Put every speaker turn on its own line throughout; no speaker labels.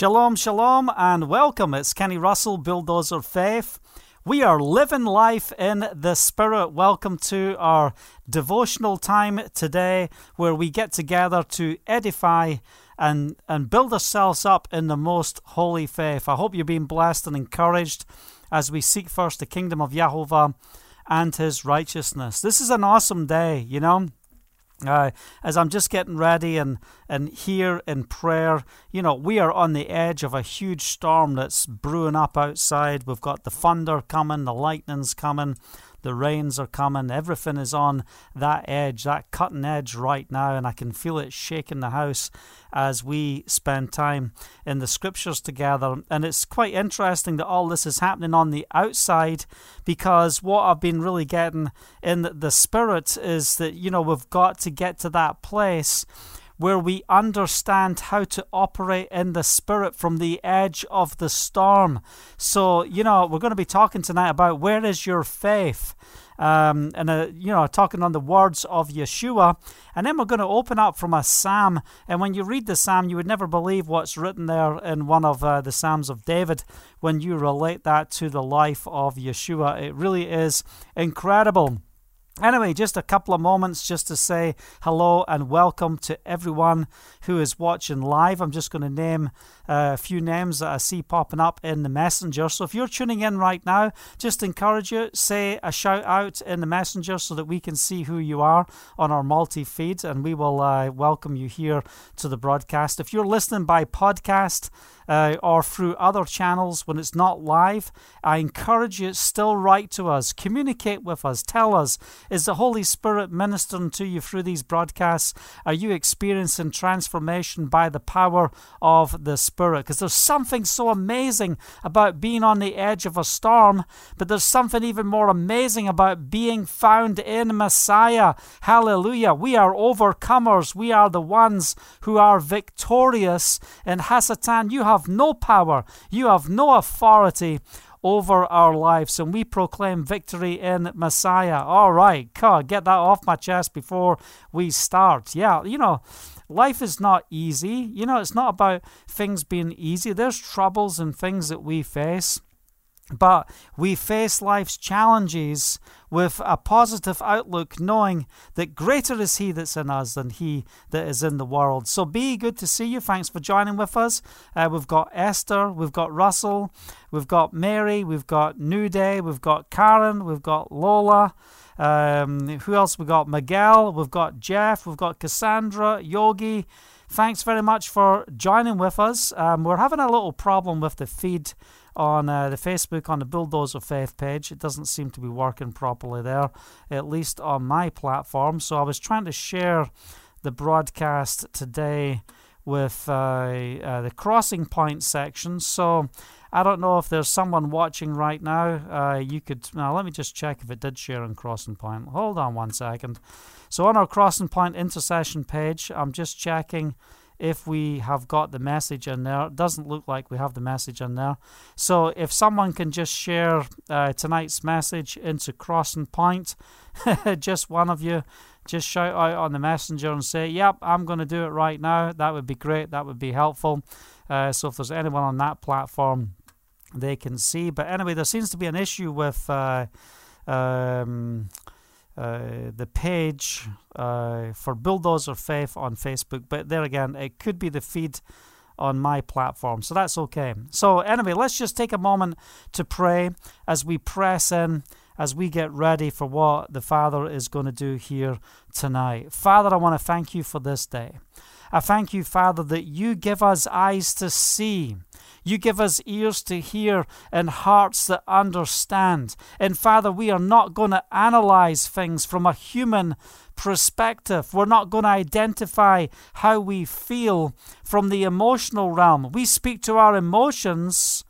Shalom, shalom, and welcome. It's Kenny Russell, Bulldozer Faith. We are living life in the Spirit. Welcome to our devotional time today, where we get together to edify and, and build ourselves up in the most holy faith. I hope you're being blessed and encouraged as we seek first the kingdom of Yahovah and his righteousness. This is an awesome day, you know. Uh, as I'm just getting ready and, and here in prayer, you know, we are on the edge of a huge storm that's brewing up outside. We've got the thunder coming, the lightning's coming, the rains are coming. Everything is on that edge, that cutting edge right now, and I can feel it shaking the house as we spend time in the scriptures together. And it's quite interesting that all this is happening on the outside because what I've been really getting in the spirit is that, you know, we've got to get to that place where we understand how to operate in the spirit from the edge of the storm. So, you know, we're going to be talking tonight about where is your faith? Um, and, uh, you know, talking on the words of Yeshua. And then we're going to open up from a psalm. And when you read the psalm, you would never believe what's written there in one of uh, the psalms of David when you relate that to the life of Yeshua. It really is incredible. Anyway, just a couple of moments just to say hello and welcome to everyone who is watching live. I'm just going to name a few names that I see popping up in the messenger. So if you're tuning in right now, just encourage you, say a shout out in the messenger so that we can see who you are on our multi feed and we will uh, welcome you here to the broadcast. If you're listening by podcast, uh, or through other channels when it's not live, I encourage you still write to us, communicate with us, tell us is the Holy Spirit ministering to you through these broadcasts? Are you experiencing transformation by the power of the Spirit? Because there's something so amazing about being on the edge of a storm, but there's something even more amazing about being found in Messiah. Hallelujah. We are overcomers. We are the ones who are victorious. In Hasatan, you have no power, you have no authority over our lives, and we proclaim victory in Messiah. All right, God, get that off my chest before we start. Yeah, you know, life is not easy. You know, it's not about things being easy. There's troubles and things that we face. But we face life's challenges with a positive outlook, knowing that greater is He that's in us than He that is in the world. So be good to see you. Thanks for joining with us. Uh, we've got Esther, we've got Russell, we've got Mary, we've got New Day, we've got Karen, we've got Lola. Um, who else? We've got Miguel, we've got Jeff, we've got Cassandra, Yogi. Thanks very much for joining with us. Um, we're having a little problem with the feed on uh, the Facebook on the Bulldozer Faith page. It doesn't seem to be working properly there, at least on my platform. So I was trying to share the broadcast today with uh, uh, the crossing point section. So I don't know if there's someone watching right now. Uh, you could now let me just check if it did share on crossing point. Hold on one second. So on our crossing point intercession page, I'm just checking if we have got the message in there. It doesn't look like we have the message in there. So if someone can just share uh, tonight's message into Crossing Point, just one of you, just shout out on the messenger and say, Yep, I'm going to do it right now. That would be great. That would be helpful. Uh, so if there's anyone on that platform, they can see. But anyway, there seems to be an issue with. Uh, um, uh, the page uh, for Bulldozer Faith on Facebook. But there again, it could be the feed on my platform. So that's okay. So, anyway, let's just take a moment to pray as we press in, as we get ready for what the Father is going to do here tonight. Father, I want to thank you for this day. I thank you, Father, that you give us eyes to see you give us ears to hear and hearts that understand. And Father, we are not going to analyze things from a human perspective. We're not going to identify how we feel from the emotional realm. We speak to our emotions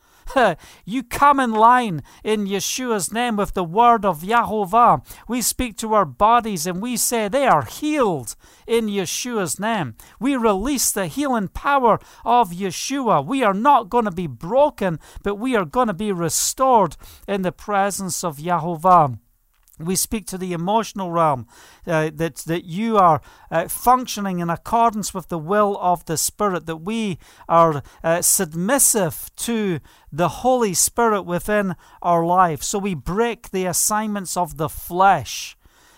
you come in line in Yeshua's name with the word of Yahovah. We speak to our bodies and we say they are healed in Yeshua's name. We release the healing power of Yeshua. We are not going to be broken, but we are going to be restored in the presence of Yahovah. We speak to the emotional realm uh, that that you are uh, functioning in accordance with the will of the Spirit. That we are uh, submissive to the Holy Spirit within our life. So we break the assignments of the flesh,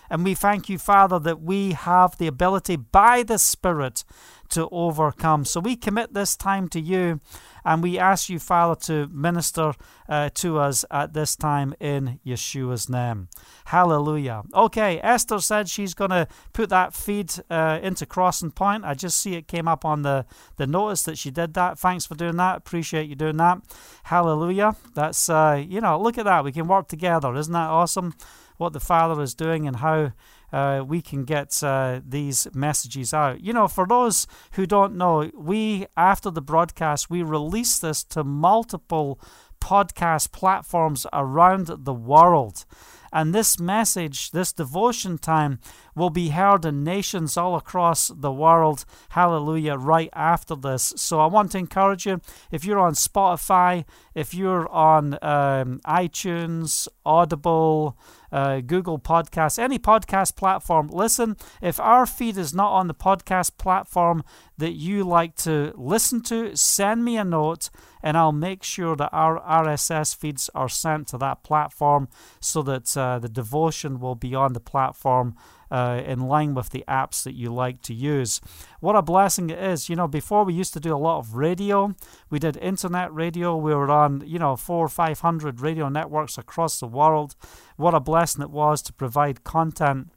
and we thank you, Father, that we have the ability by the Spirit to overcome. So we commit this time to you. And we ask you, Father, to minister uh, to us at this time in Yeshua's name. Hallelujah. Okay, Esther said she's going to put that feed uh, into Crossing Point. I just see it came up on the, the notice that she did that. Thanks for doing that. Appreciate you doing that. Hallelujah. That's, uh, you know, look at that. We can work together. Isn't that awesome? What the Father is doing and how uh, we can get uh, these messages out. You know, for those who don't know, we, after the broadcast, we release this to multiple podcast platforms around the world. And this message, this devotion time, will be heard in nations all across the world. Hallelujah, right after this. So I want to encourage you if you're on Spotify, if you're on um, iTunes, Audible, uh, Google Podcasts, any podcast platform. Listen, if our feed is not on the podcast platform that you like to listen to, send me a note and I'll make sure that our RSS feeds are sent to that platform so that uh, the devotion will be on the platform uh, in line with the apps that you like to use. What a blessing it is. You know, before we used to do a lot of radio, we did internet radio. We were on, you know, four or five hundred radio networks across the world. What a blessing it was to provide content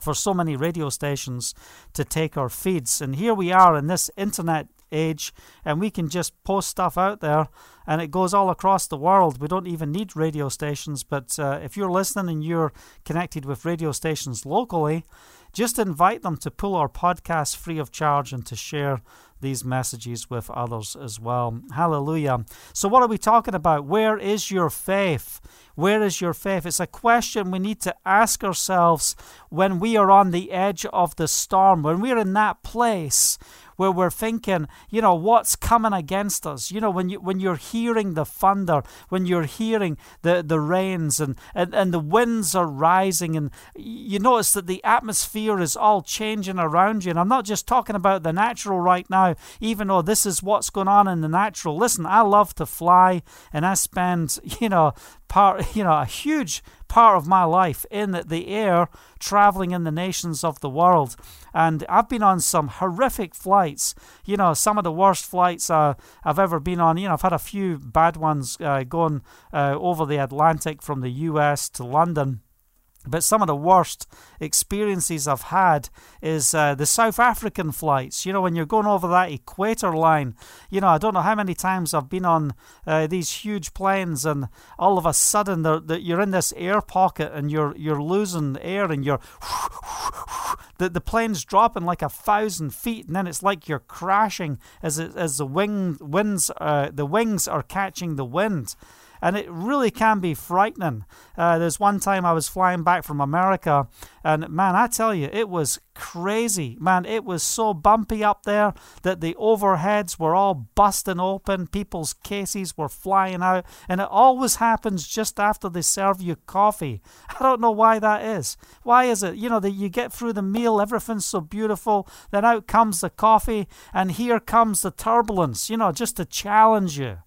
for so many radio stations to take our feeds. And here we are in this internet age, and we can just post stuff out there, and it goes all across the world. We don't even need radio stations, but uh, if you're listening and you're connected with radio stations locally, just invite them to pull our podcast free of charge and to share these messages with others as well. Hallelujah. So, what are we talking about? Where is your faith? Where is your faith? It's a question we need to ask ourselves when we are on the edge of the storm, when we're in that place where we're thinking, you know, what's coming against us? You know, when you when you're hearing the thunder, when you're hearing the, the rains and, and, and the winds are rising and you notice that the atmosphere is all changing around you. And I'm not just talking about the natural right now, even though this is what's going on in the natural. Listen, I love to fly and I spend, you know, part, you know, a huge part of my life in the air, traveling in the nations of the world. And I've been on some horrific flights. You know, some of the worst flights uh, I've ever been on. You know, I've had a few bad ones uh, going uh, over the Atlantic from the US to London. But some of the worst experiences I've had is uh, the South African flights. You know, when you're going over that equator line, you know, I don't know how many times I've been on uh, these huge planes, and all of a sudden you're in this air pocket and you're you're losing air, and you're the the plane's dropping like a thousand feet, and then it's like you're crashing as it, as the wing winds uh, the wings are catching the wind and it really can be frightening. Uh, there's one time I was flying back from America, and man, I tell you, it was crazy. Man, it was so bumpy up there that the overheads were all busting open, people's cases were flying out, and it always happens just after they serve you coffee. I don't know why that is. Why is it? You know, that you get through the meal, everything's so beautiful, then out comes the coffee, and here comes the turbulence, you know, just to challenge you.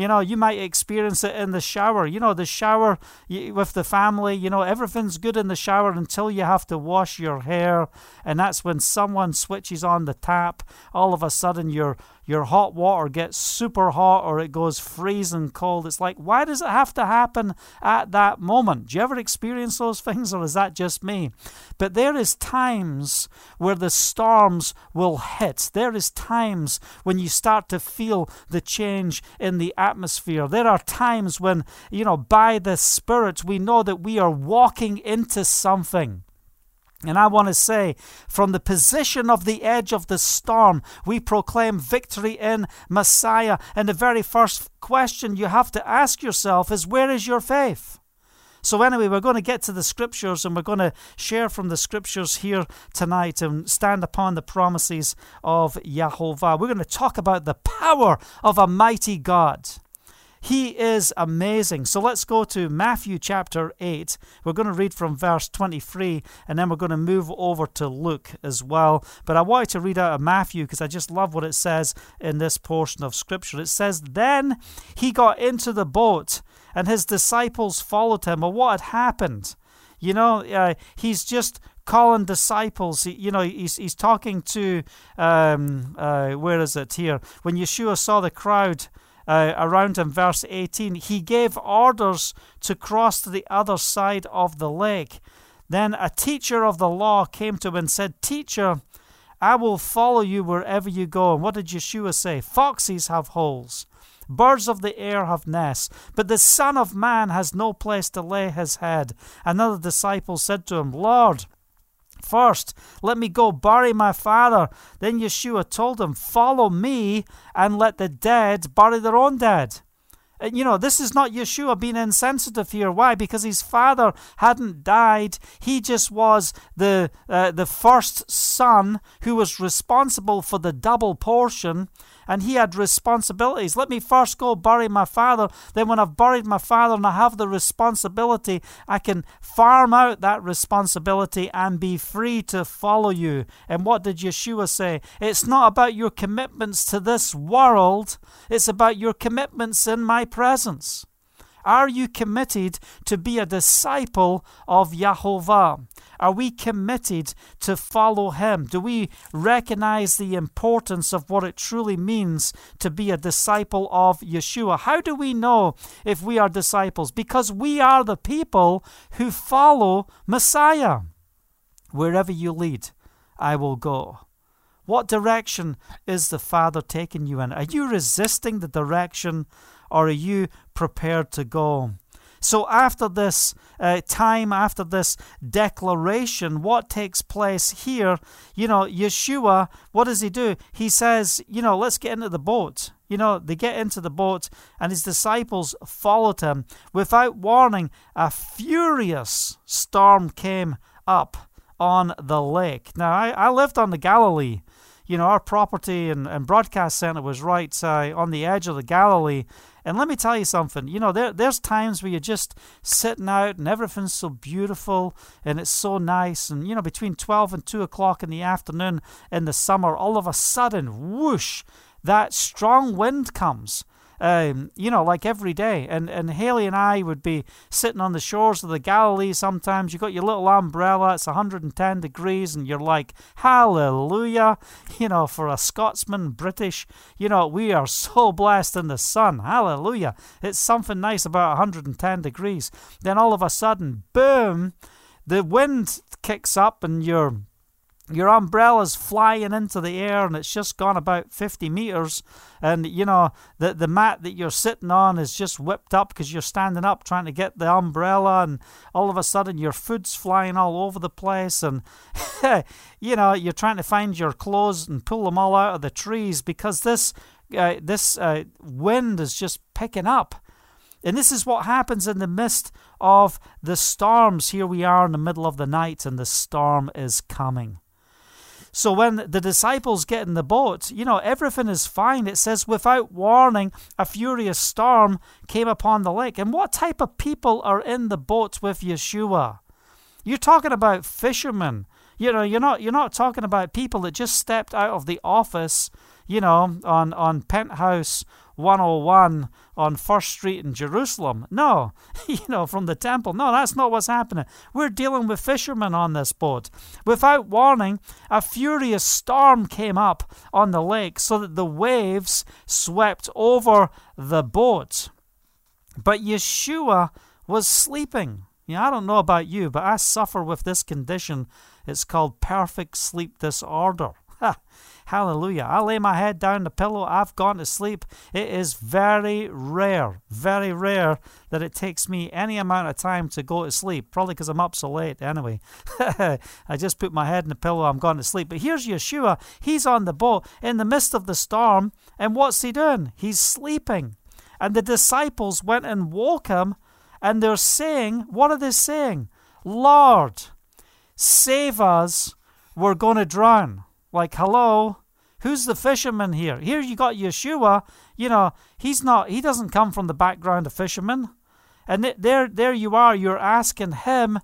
You know, you might experience it in the shower. You know, the shower with the family, you know, everything's good in the shower until you have to wash your hair. And that's when someone switches on the tap. All of a sudden, your your hot water gets super hot or it goes freezing cold. It's like, why does it have to happen at that moment? Do you ever experience those things or is that just me? But there is times where the storms will hit. There is times when you start to feel the change in the atmosphere. There are times when, you know, by the Spirit, we know that we are walking into something. And I want to say, from the position of the edge of the storm, we proclaim victory in Messiah. And the very first question you have to ask yourself is where is your faith? So, anyway, we're going to get to the scriptures and we're going to share from the scriptures here tonight and stand upon the promises of Yahovah. We're going to talk about the power of a mighty God. He is amazing. So let's go to Matthew chapter 8. We're going to read from verse 23 and then we're going to move over to Luke as well. But I wanted to read out of Matthew because I just love what it says in this portion of Scripture. It says, Then he got into the boat and his disciples followed him. Well, what had happened? You know, uh, he's just calling disciples. You know, he's, he's talking to, um, uh, where is it here? When Yeshua saw the crowd uh, around in verse 18, he gave orders to cross to the other side of the lake. Then a teacher of the law came to him and said, Teacher, I will follow you wherever you go. And what did Yeshua say? Foxes have holes, birds of the air have nests, but the Son of Man has no place to lay his head. Another disciple said to him, Lord, First, let me go bury my father. Then Yeshua told him, Follow me and let the dead bury their own dead. And, you know, this is not Yeshua being insensitive here. Why? Because his father hadn't died. He just was the uh, the first son who was responsible for the double portion and he had responsibilities. Let me first go bury my father. Then, when I've buried my father and I have the responsibility, I can farm out that responsibility and be free to follow you. And what did Yeshua say? It's not about your commitments to this world, it's about your commitments in my presence. Are you committed to be a disciple of Yahovah? Are we committed to follow Him? Do we recognize the importance of what it truly means to be a disciple of Yeshua? How do we know if we are disciples? Because we are the people who follow Messiah. Wherever you lead, I will go. What direction is the Father taking you in? Are you resisting the direction or are you prepared to go? So, after this uh, time, after this declaration, what takes place here? You know, Yeshua, what does he do? He says, you know, let's get into the boat. You know, they get into the boat, and his disciples followed him. Without warning, a furious storm came up on the lake. Now, I, I lived on the Galilee you know, our property and, and broadcast center was right uh, on the edge of the Galilee. And let me tell you something, you know, there, there's times where you're just sitting out and everything's so beautiful and it's so nice. And, you know, between 12 and 2 o'clock in the afternoon in the summer, all of a sudden, whoosh, that strong wind comes um, you know, like every day. And and Haley and I would be sitting on the shores of the Galilee sometimes. You got your little umbrella, it's 110 degrees, and you're like, Hallelujah. You know, for a Scotsman, British, you know, we are so blessed in the sun. Hallelujah. It's something nice about 110 degrees. Then all of a sudden, boom, the wind kicks up and you're your umbrella's flying into the air and it's just gone about 50 meters and you know the the mat that you're sitting on is just whipped up because you're standing up trying to get the umbrella and all of a sudden your food's flying all over the place and you know you're trying to find your clothes and pull them all out of the trees because this uh, this uh, wind is just picking up and this is what happens in the midst of the storms. Here we are in the middle of the night, and the storm is coming. So when the disciples get in the boat, you know, everything is fine. It says, without warning, a furious storm came upon the lake. And what type of people are in the boat with Yeshua? You're talking about fishermen. You know, you're not you're not talking about people that just stepped out of the office, you know, on, on penthouse 101 on First Street in Jerusalem. No, you know, from the temple. No, that's not what's happening. We're dealing with fishermen on this boat. Without warning, a furious storm came up on the lake so that the waves swept over the boat. But Yeshua was sleeping. I don't know about you, but I suffer with this condition. It's called perfect sleep disorder. Hallelujah. I lay my head down the pillow, I've gone to sleep. It is very rare, very rare that it takes me any amount of time to go to sleep. Probably because I'm up so late anyway. I just put my head in the pillow, I'm gone to sleep. But here's Yeshua. He's on the boat in the midst of the storm. And what's he doing? He's sleeping. And the disciples went and woke him. And they're saying, What are they saying? Lord, save us. We're going to drown. Like, hello, Who's the fisherman here? Here you got Yeshua. You know, he's not. He doesn't come from the background of fishermen. And there, there you are. You're asking him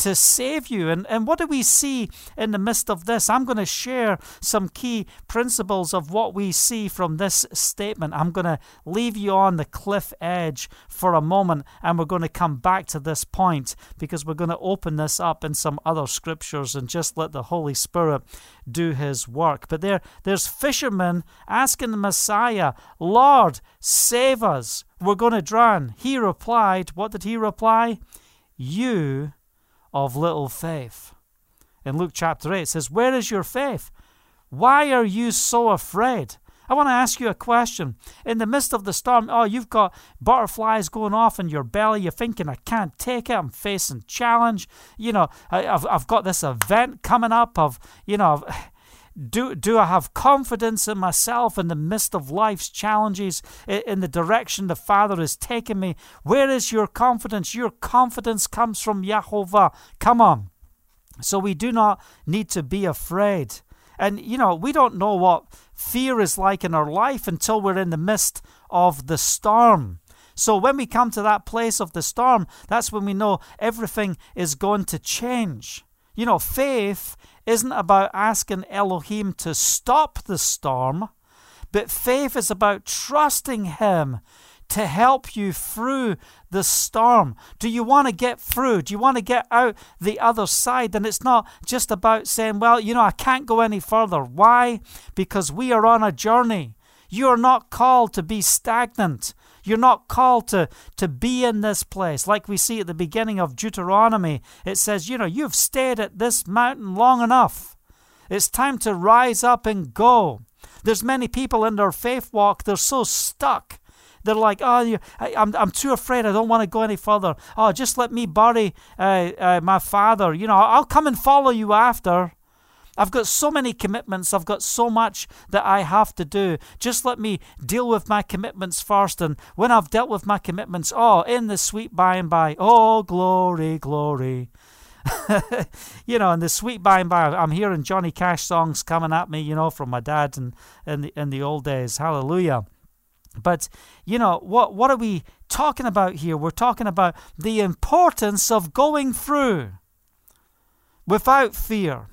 to save you. And, and what do we see in the midst of this? I'm going to share some key principles of what we see from this statement. I'm going to leave you on the cliff edge for a moment, and we're going to come back to this point because we're going to open this up in some other scriptures and just let the Holy Spirit do his work. But there, there's fishermen asking the Messiah, Lord, save us. We're going to drown. He replied, What did he reply? You of little faith. In Luke chapter 8, it says, Where is your faith? Why are you so afraid? I want to ask you a question. In the midst of the storm, oh, you've got butterflies going off in your belly. You're thinking, I can't take it. I'm facing challenge. You know, I, have I've got this event coming up of, you know, do, do I have confidence in myself in the midst of life's challenges, in the direction the Father is taking me? Where is your confidence? Your confidence comes from Yahovah. Come on. So we do not need to be afraid. And, you know, we don't know what fear is like in our life until we're in the midst of the storm. So when we come to that place of the storm, that's when we know everything is going to change. You know, faith isn't about asking Elohim to stop the storm, but faith is about trusting Him to help you through the storm. Do you want to get through? Do you want to get out the other side? And it's not just about saying, well, you know, I can't go any further. Why? Because we are on a journey. You are not called to be stagnant. You're not called to, to be in this place. Like we see at the beginning of Deuteronomy, it says, you know, you've stayed at this mountain long enough. It's time to rise up and go. There's many people in their faith walk, they're so stuck. They're like, oh, I, am I'm, I'm too afraid. I don't want to go any further. Oh, just let me bury uh, uh, my father. You know, I'll come and follow you after. I've got so many commitments. I've got so much that I have to do. Just let me deal with my commitments first. And when I've dealt with my commitments, oh, in the sweet by and by, oh, glory, glory. you know, in the sweet by and by, I'm hearing Johnny Cash songs coming at me, you know, from my dad and in the, in the old days. Hallelujah. But you know what? What are we talking about here? We're talking about the importance of going through without fear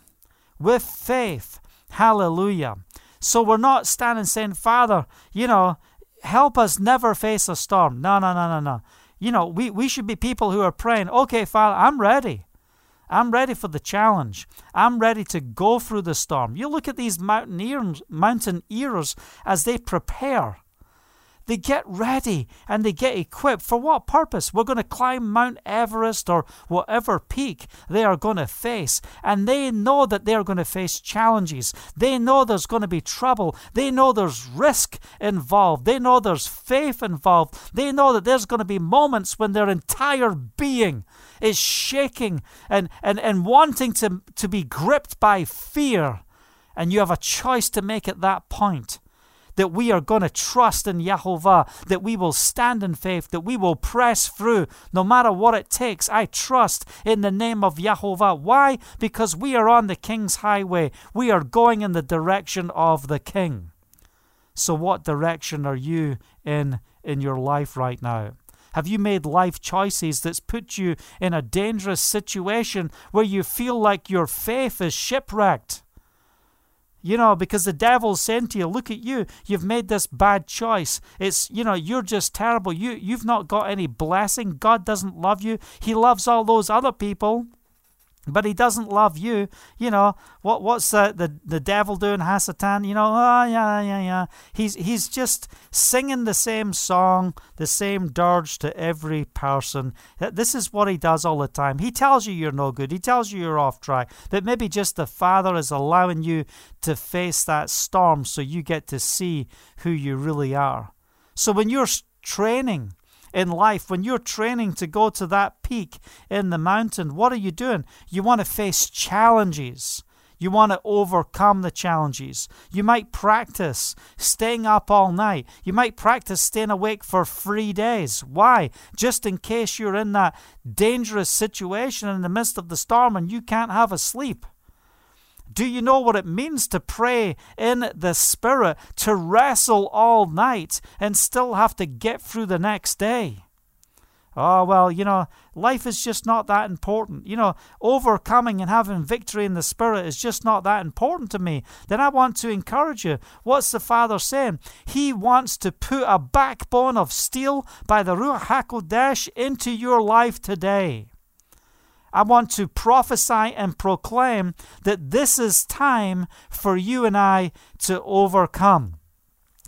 with faith. Hallelujah. So we're not standing saying, Father, you know, help us never face a storm. No, no, no, no, no. You know, we, we should be people who are praying, okay, Father, I'm ready. I'm ready for the challenge. I'm ready to go through the storm. You look at these mountaineers, mountaineers as they prepare they get ready and they get equipped. For what purpose? We're going to climb Mount Everest or whatever peak they are going to face. And they know that they are going to face challenges. They know there's going to be trouble. They know there's risk involved. They know there's faith involved. They know that there's going to be moments when their entire being is shaking and, and, and wanting to, to be gripped by fear. And you have a choice to make at that point that we are going to trust in Yahovah, that we will stand in faith, that we will press through no matter what it takes. I trust in the name of Yahovah. Why? Because we are on the King's highway. We are going in the direction of the King. So, what direction are you in in your life right now? Have you made life choices that's put you in a dangerous situation where you feel like your faith is shipwrecked? You know, because the devil's saying to you, look at you, you've made this bad choice. It's, you know, you're just terrible. You, you've not got any blessing. God doesn't love you. He loves all those other people but he doesn't love you. You know what? What's the the, the devil doing, Hasatan? You know, oh yeah, yeah, yeah. He's he's just singing the same song, the same dirge to every person. This is what he does all the time. He tells you you're no good. He tells you you're off track. But maybe just the Father is allowing you to face that storm, so you get to see who you really are. So when you're training in life, when you're training to go to that peak in the mountain, what are you doing? You want to face challenges. You want to overcome the challenges. You might practice staying up all night. You might practice staying awake for three days. Why? Just in case you're in that dangerous situation in the midst of the storm and you can't have a sleep. Do you know what it means to pray in the Spirit, to wrestle all night and still have to get through the next day? Oh, well, you know, life is just not that important. You know, overcoming and having victory in the Spirit is just not that important to me. Then I want to encourage you. What's the Father saying? He wants to put a backbone of steel by the Ruach HaKodesh into your life today. I want to prophesy and proclaim that this is time for you and I to overcome.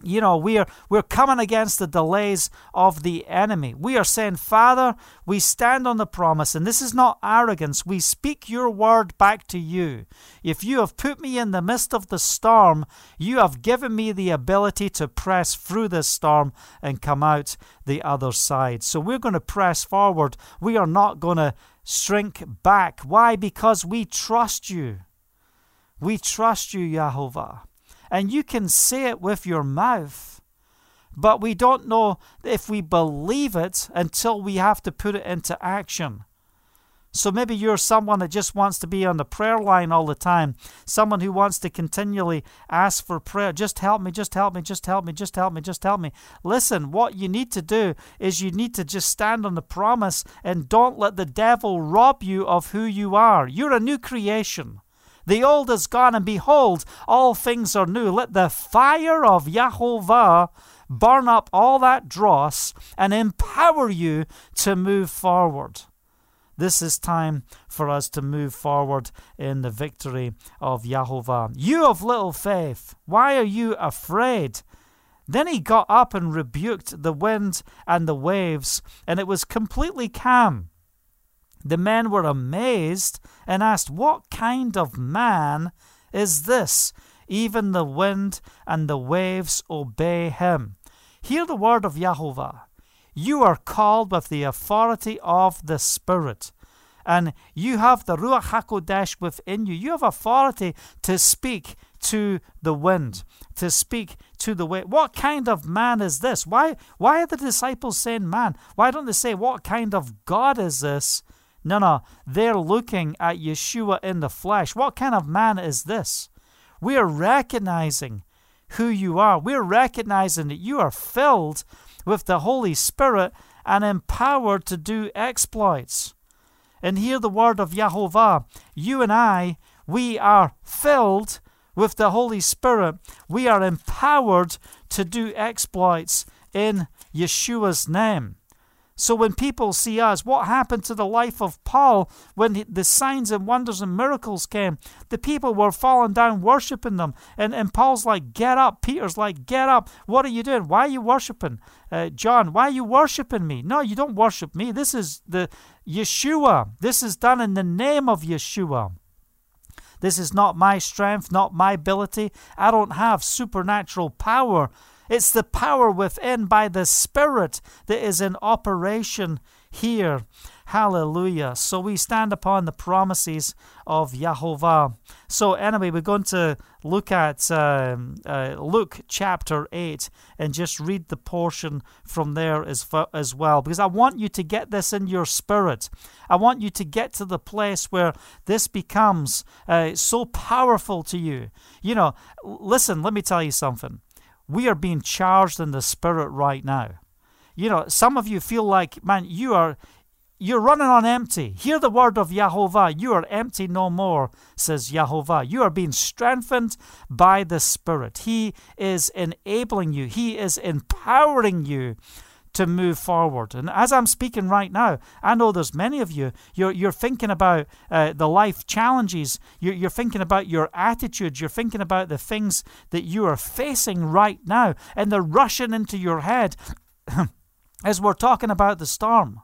You know we are we're coming against the delays of the enemy. We are saying father we stand on the promise and this is not arrogance. We speak your word back to you. If you have put me in the midst of the storm you have given me the ability to press through this storm and come out the other side. So we're going to press forward. We are not going to shrink back. Why? Because we trust you. We trust you Jehovah and you can say it with your mouth, but we don't know if we believe it until we have to put it into action. So maybe you're someone that just wants to be on the prayer line all the time, someone who wants to continually ask for prayer. Just help me, just help me, just help me, just help me, just help me. Listen, what you need to do is you need to just stand on the promise and don't let the devil rob you of who you are. You're a new creation. The old is gone, and behold, all things are new. Let the fire of Yahovah burn up all that dross and empower you to move forward. This is time for us to move forward in the victory of Yahovah. You of little faith, why are you afraid? Then he got up and rebuked the wind and the waves, and it was completely calm. The men were amazed and asked, What kind of man is this? Even the wind and the waves obey him. Hear the word of Yahovah. You are called with the authority of the Spirit, and you have the Ruach HaKodesh within you. You have authority to speak to the wind, to speak to the wind. What kind of man is this? Why, why are the disciples saying man? Why don't they say, What kind of God is this? No, no, they're looking at Yeshua in the flesh. What kind of man is this? We are recognizing who you are. We're recognizing that you are filled with the Holy Spirit and empowered to do exploits. And hear the word of Yahovah. You and I, we are filled with the Holy Spirit. We are empowered to do exploits in Yeshua's name. So when people see us, what happened to the life of Paul when the signs and wonders and miracles came? The people were falling down worshiping them. And, and Paul's like, Get up. Peter's like, Get up. What are you doing? Why are you worshiping? Uh, John, why are you worshiping me? No, you don't worship me. This is the Yeshua. This is done in the name of Yeshua. This is not my strength, not my ability. I don't have supernatural power it's the power within by the Spirit that is in operation here. Hallelujah. So we stand upon the promises of Yahovah. So, anyway, we're going to look at uh, uh, Luke chapter 8 and just read the portion from there as, as well, because I want you to get this in your spirit. I want you to get to the place where this becomes uh, so powerful to you. You know, listen, let me tell you something we are being charged in the spirit right now. You know, some of you feel like, man, you are you're running on empty. Hear the word of Yahovah. You are empty no more, says Yahovah. You are being strengthened by the Spirit. He is enabling you, He is empowering you to move forward. And as I'm speaking right now, I know there's many of you, you're, you're thinking about uh, the life challenges, you're, you're thinking about your attitudes, you're thinking about the things that you are facing right now, and they're rushing into your head as we're talking about the storm.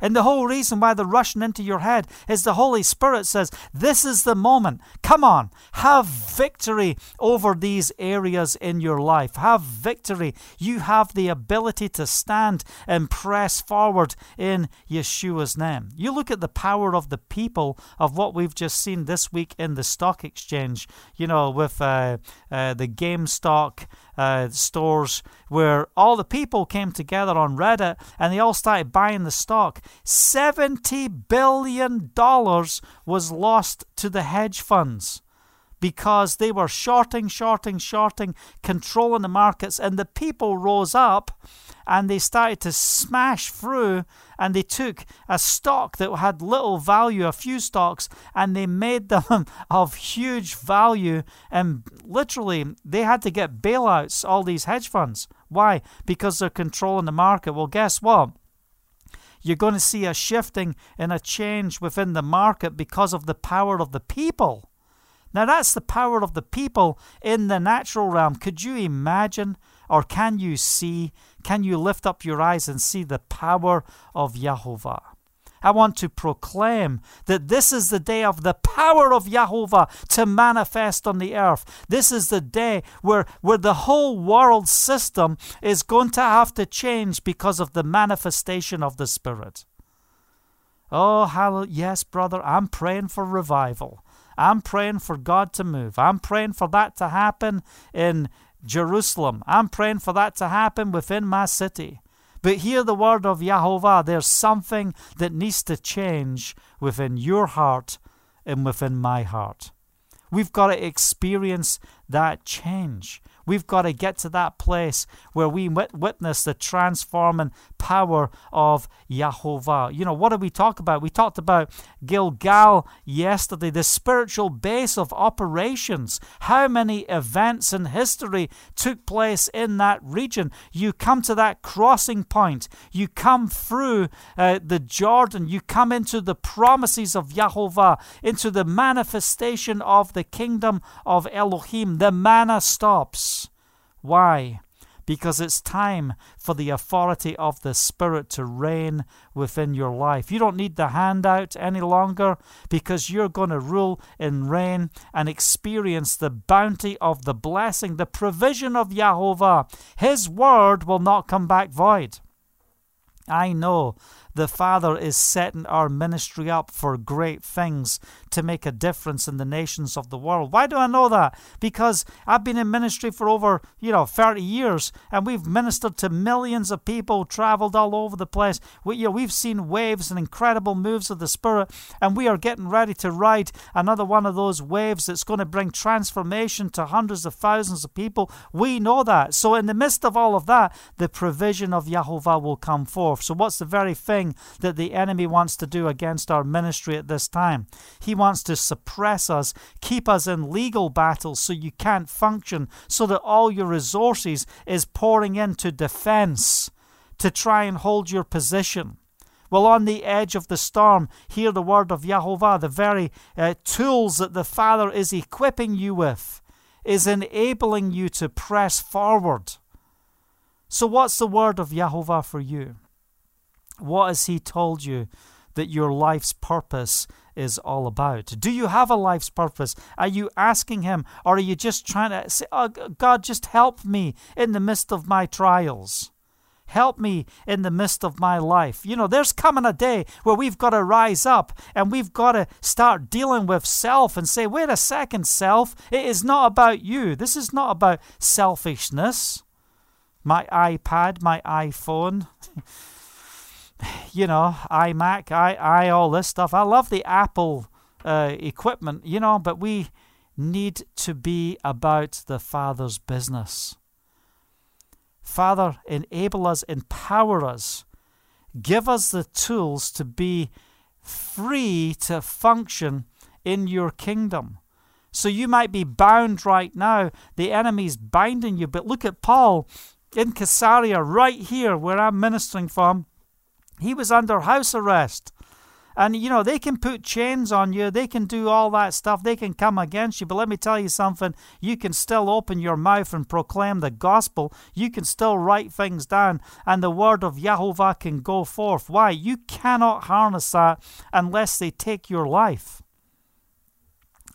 And the whole reason why they're rushing into your head is the Holy Spirit says, This is the moment. Come on, have victory over these areas in your life. Have victory. You have the ability to stand and press forward in Yeshua's name. You look at the power of the people of what we've just seen this week in the stock exchange, you know, with uh, uh, the GameStop uh, stores where all the people came together on Reddit and they all started buying the stock. $70 billion was lost to the hedge funds. because they were shorting, shorting, shorting, controlling the markets, and the people rose up and they started to smash through and they took a stock that had little value, a few stocks, and they made them of huge value. And literally, they had to get bailouts, all these hedge funds. Why? Because they're controlling the market. Well, guess what? You're going to see a shifting and a change within the market because of the power of the people. Now, that's the power of the people in the natural realm. Could you imagine, or can you see, can you lift up your eyes and see the power of Yahovah? I want to proclaim that this is the day of the power of Yahovah to manifest on the earth. This is the day where, where the whole world system is going to have to change because of the manifestation of the Spirit. Oh, hallelujah. Yes, brother, I'm praying for revival. I'm praying for God to move. I'm praying for that to happen in Jerusalem. I'm praying for that to happen within my city. But hear the word of Yahovah. There's something that needs to change within your heart and within my heart. We've got to experience that change. We've got to get to that place where we witness the transforming power of Yahovah. You know, what did we talk about? We talked about Gilgal yesterday, the spiritual base of operations. How many events in history took place in that region? You come to that crossing point, you come through uh, the Jordan, you come into the promises of Yahovah, into the manifestation of the kingdom of Elohim. The manna stops. Why? Because it's time for the authority of the Spirit to reign within your life. You don't need the handout any longer because you're going to rule and reign and experience the bounty of the blessing, the provision of Yahovah. His word will not come back void. I know the Father is setting our ministry up for great things to make a difference in the nations of the world. Why do I know that? Because I've been in ministry for over, you know, 30 years and we've ministered to millions of people, traveled all over the place. We, you know, we've seen waves and incredible moves of the Spirit and we are getting ready to ride another one of those waves that's going to bring transformation to hundreds of thousands of people. We know that. So in the midst of all of that, the provision of Yahovah will come forth. So what's the very thing that the enemy wants to do against our ministry at this time? He wants to suppress us, keep us in legal battles so you can't function, so that all your resources is pouring into defense to try and hold your position. Well, on the edge of the storm, hear the word of Yahovah, the very uh, tools that the Father is equipping you with, is enabling you to press forward. So, what's the word of Yahovah for you? What has He told you that your life's purpose is all about? Do you have a life's purpose? Are you asking Him, or are you just trying to say, Oh, God, just help me in the midst of my trials? Help me in the midst of my life. You know, there's coming a day where we've got to rise up and we've got to start dealing with self and say, wait a second, self, it is not about you. This is not about selfishness. My iPad, my iPhone. you know, iMac, i i all this stuff. I love the Apple uh, equipment, you know, but we need to be about the Father's business. Father, enable us, empower us, give us the tools to be free to function in your kingdom. So you might be bound right now. The enemy's binding you. But look at Paul in Caesarea, right here where I'm ministering from. He was under house arrest. And, you know, they can put chains on you, they can do all that stuff, they can come against you. But let me tell you something you can still open your mouth and proclaim the gospel. You can still write things down, and the word of Yahovah can go forth. Why? You cannot harness that unless they take your life.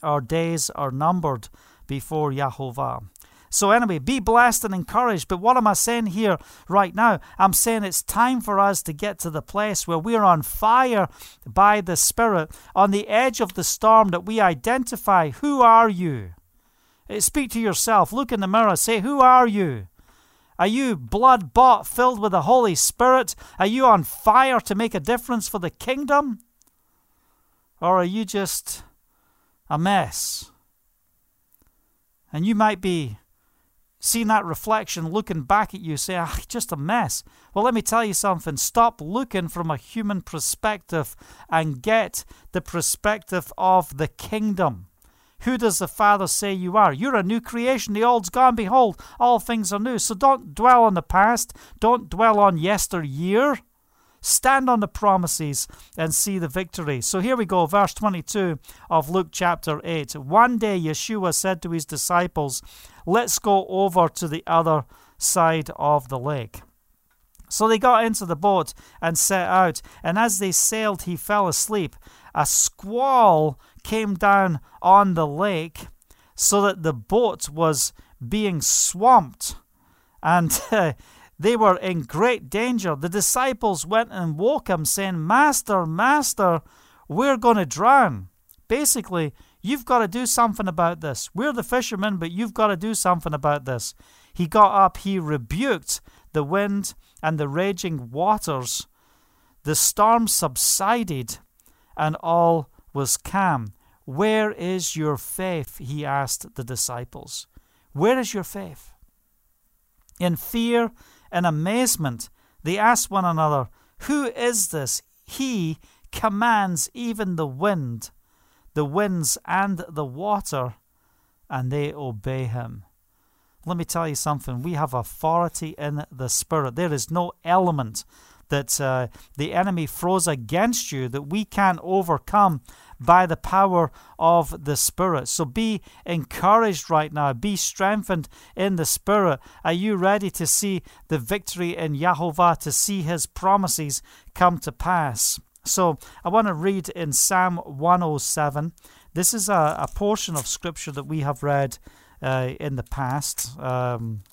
Our days are numbered before Yahovah. So, anyway, be blessed and encouraged. But what am I saying here right now? I'm saying it's time for us to get to the place where we're on fire by the Spirit, on the edge of the storm, that we identify who are you? Eh, speak to yourself, look in the mirror, say, Who are you? Are you blood bought, filled with the Holy Spirit? Are you on fire to make a difference for the kingdom? Or are you just a mess? And you might be seeing that reflection looking back at you, say, ah, just a mess. Well, let me tell you something. Stop looking from a human perspective and get the perspective of the kingdom. Who does the Father say you are? You're a new creation. The old's gone. Behold, all things are new. So don't dwell on the past. Don't dwell on yesteryear. Stand on the promises and see the victory. So here we go, verse 22 of Luke chapter 8. One day Yeshua said to his disciples, Let's go over to the other side of the lake. So they got into the boat and set out, and as they sailed, he fell asleep. A squall came down on the lake so that the boat was being swamped. And uh, They were in great danger. The disciples went and woke him, saying, Master, Master, we're going to drown. Basically, you've got to do something about this. We're the fishermen, but you've got to do something about this. He got up, he rebuked the wind and the raging waters. The storm subsided, and all was calm. Where is your faith? He asked the disciples. Where is your faith? In fear in amazement, they asked one another, Who is this? He commands even the wind, the winds, and the water, and they obey him. Let me tell you something. We have authority in the Spirit. There is no element that uh, the enemy throws against you that we can't overcome by the power of the Spirit. So be encouraged right now. Be strengthened in the Spirit. Are you ready to see the victory in Yahovah, to see his promises come to pass? So I want to read in Psalm 107. This is a, a portion of scripture that we have read uh, in the past. Um,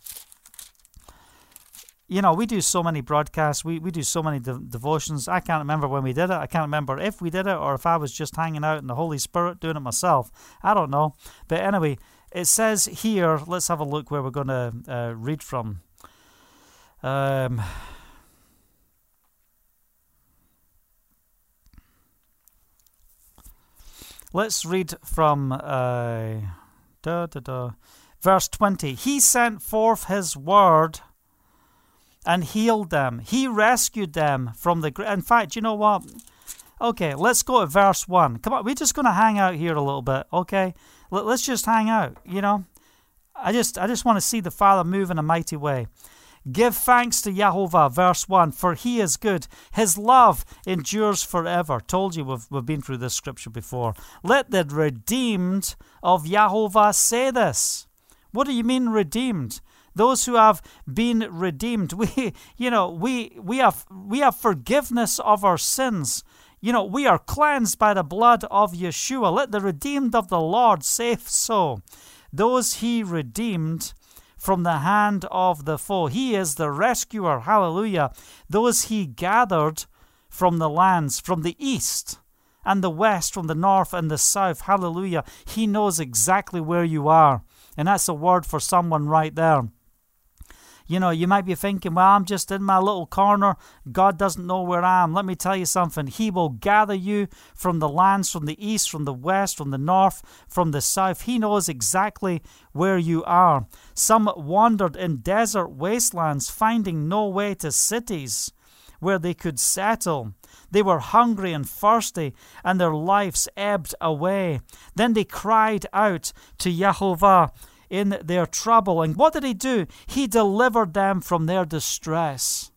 you know, we do so many broadcasts, we, we do so many de- devotions. I can't remember when we did it. I can't remember if we did it or if I was just hanging out in the Holy Spirit doing it myself. I don't know. But anyway, it says here, let's have a look where we're going to uh, read from. Um, let's read from uh, da, da, da, verse 20. He sent forth his word and healed them. He rescued them from the. In fact, you know what? Okay, let's go to verse 1. Come on, we're just going to hang out here a little bit, okay? Let's just hang out, you know? I just I just want to see the Father move in a mighty way. Give thanks to Yahovah, verse 1, for he is good. His love endures forever. Told you we've, we've been through this scripture before. Let the redeemed of Yahovah say this. What do you mean redeemed? Those who have been redeemed. We, you know, we we have we have forgiveness of our sins. You know, we are cleansed by the blood of Yeshua. Let the redeemed of the Lord say so. Those he redeemed from the hand of the foe. He is the rescuer. Hallelujah. Those he gathered from the lands, from the east and the west, from the north and the south. Hallelujah. He knows exactly where you are. And that's a word for someone right there. You know, you might be thinking, well, I'm just in my little corner. God doesn't know where I am. Let me tell you something. He will gather you from the lands, from the east, from the west, from the north, from the south. He knows exactly where you are. Some wandered in desert wastelands, finding no way to cities where they could settle. They were hungry and thirsty, and their lives ebbed away. Then they cried out to Yahovah in their trouble. And what did He do? He delivered them from their distress.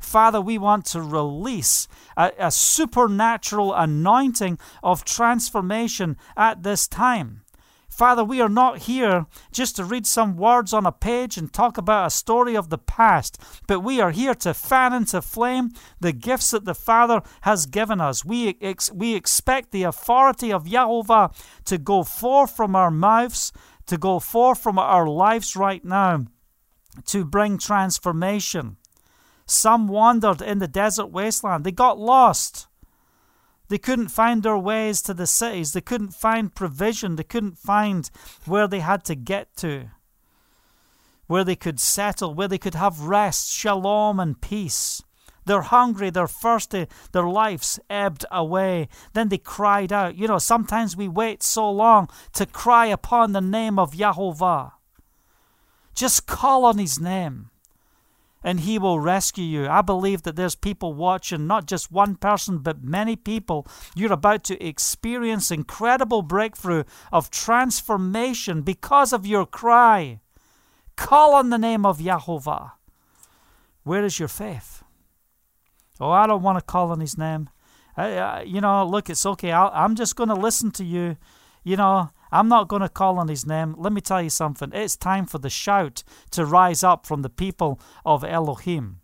Father, we want to release a, a supernatural anointing of transformation at this time. Father, we are not here just to read some words on a page and talk about a story of the past, but we are here to fan into flame the gifts that the Father has given us. We, ex- we expect the authority of Yahovah to go forth from our mouths to go forth from our lives right now to bring transformation. Some wandered in the desert wasteland. They got lost. They couldn't find their ways to the cities. They couldn't find provision. They couldn't find where they had to get to, where they could settle, where they could have rest, shalom, and peace. They're hungry, they're thirsty, their lives ebbed away. Then they cried out. You know, sometimes we wait so long to cry upon the name of Yahovah. Just call on his name and he will rescue you. I believe that there's people watching, not just one person, but many people. You're about to experience incredible breakthrough of transformation because of your cry. Call on the name of Yahovah. Where is your faith? Oh, I don't want to call on his name. I, I, you know, look, it's okay. i am just going to listen to you. You know, I'm not going to call on his name. Let me tell you something. It's time for the shout to rise up from the people of Elohim.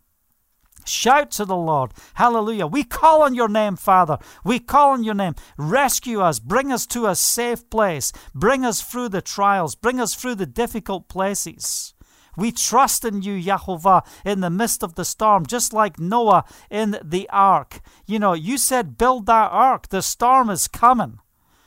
Shout to the Lord. Hallelujah. We call on your name, Father. We call on your name. Rescue us. Bring us to a safe place. Bring us through the trials. Bring us through the difficult places. We trust in you, Yahovah, in the midst of the storm, just like Noah in the ark. You know, you said, build that ark. The storm is coming.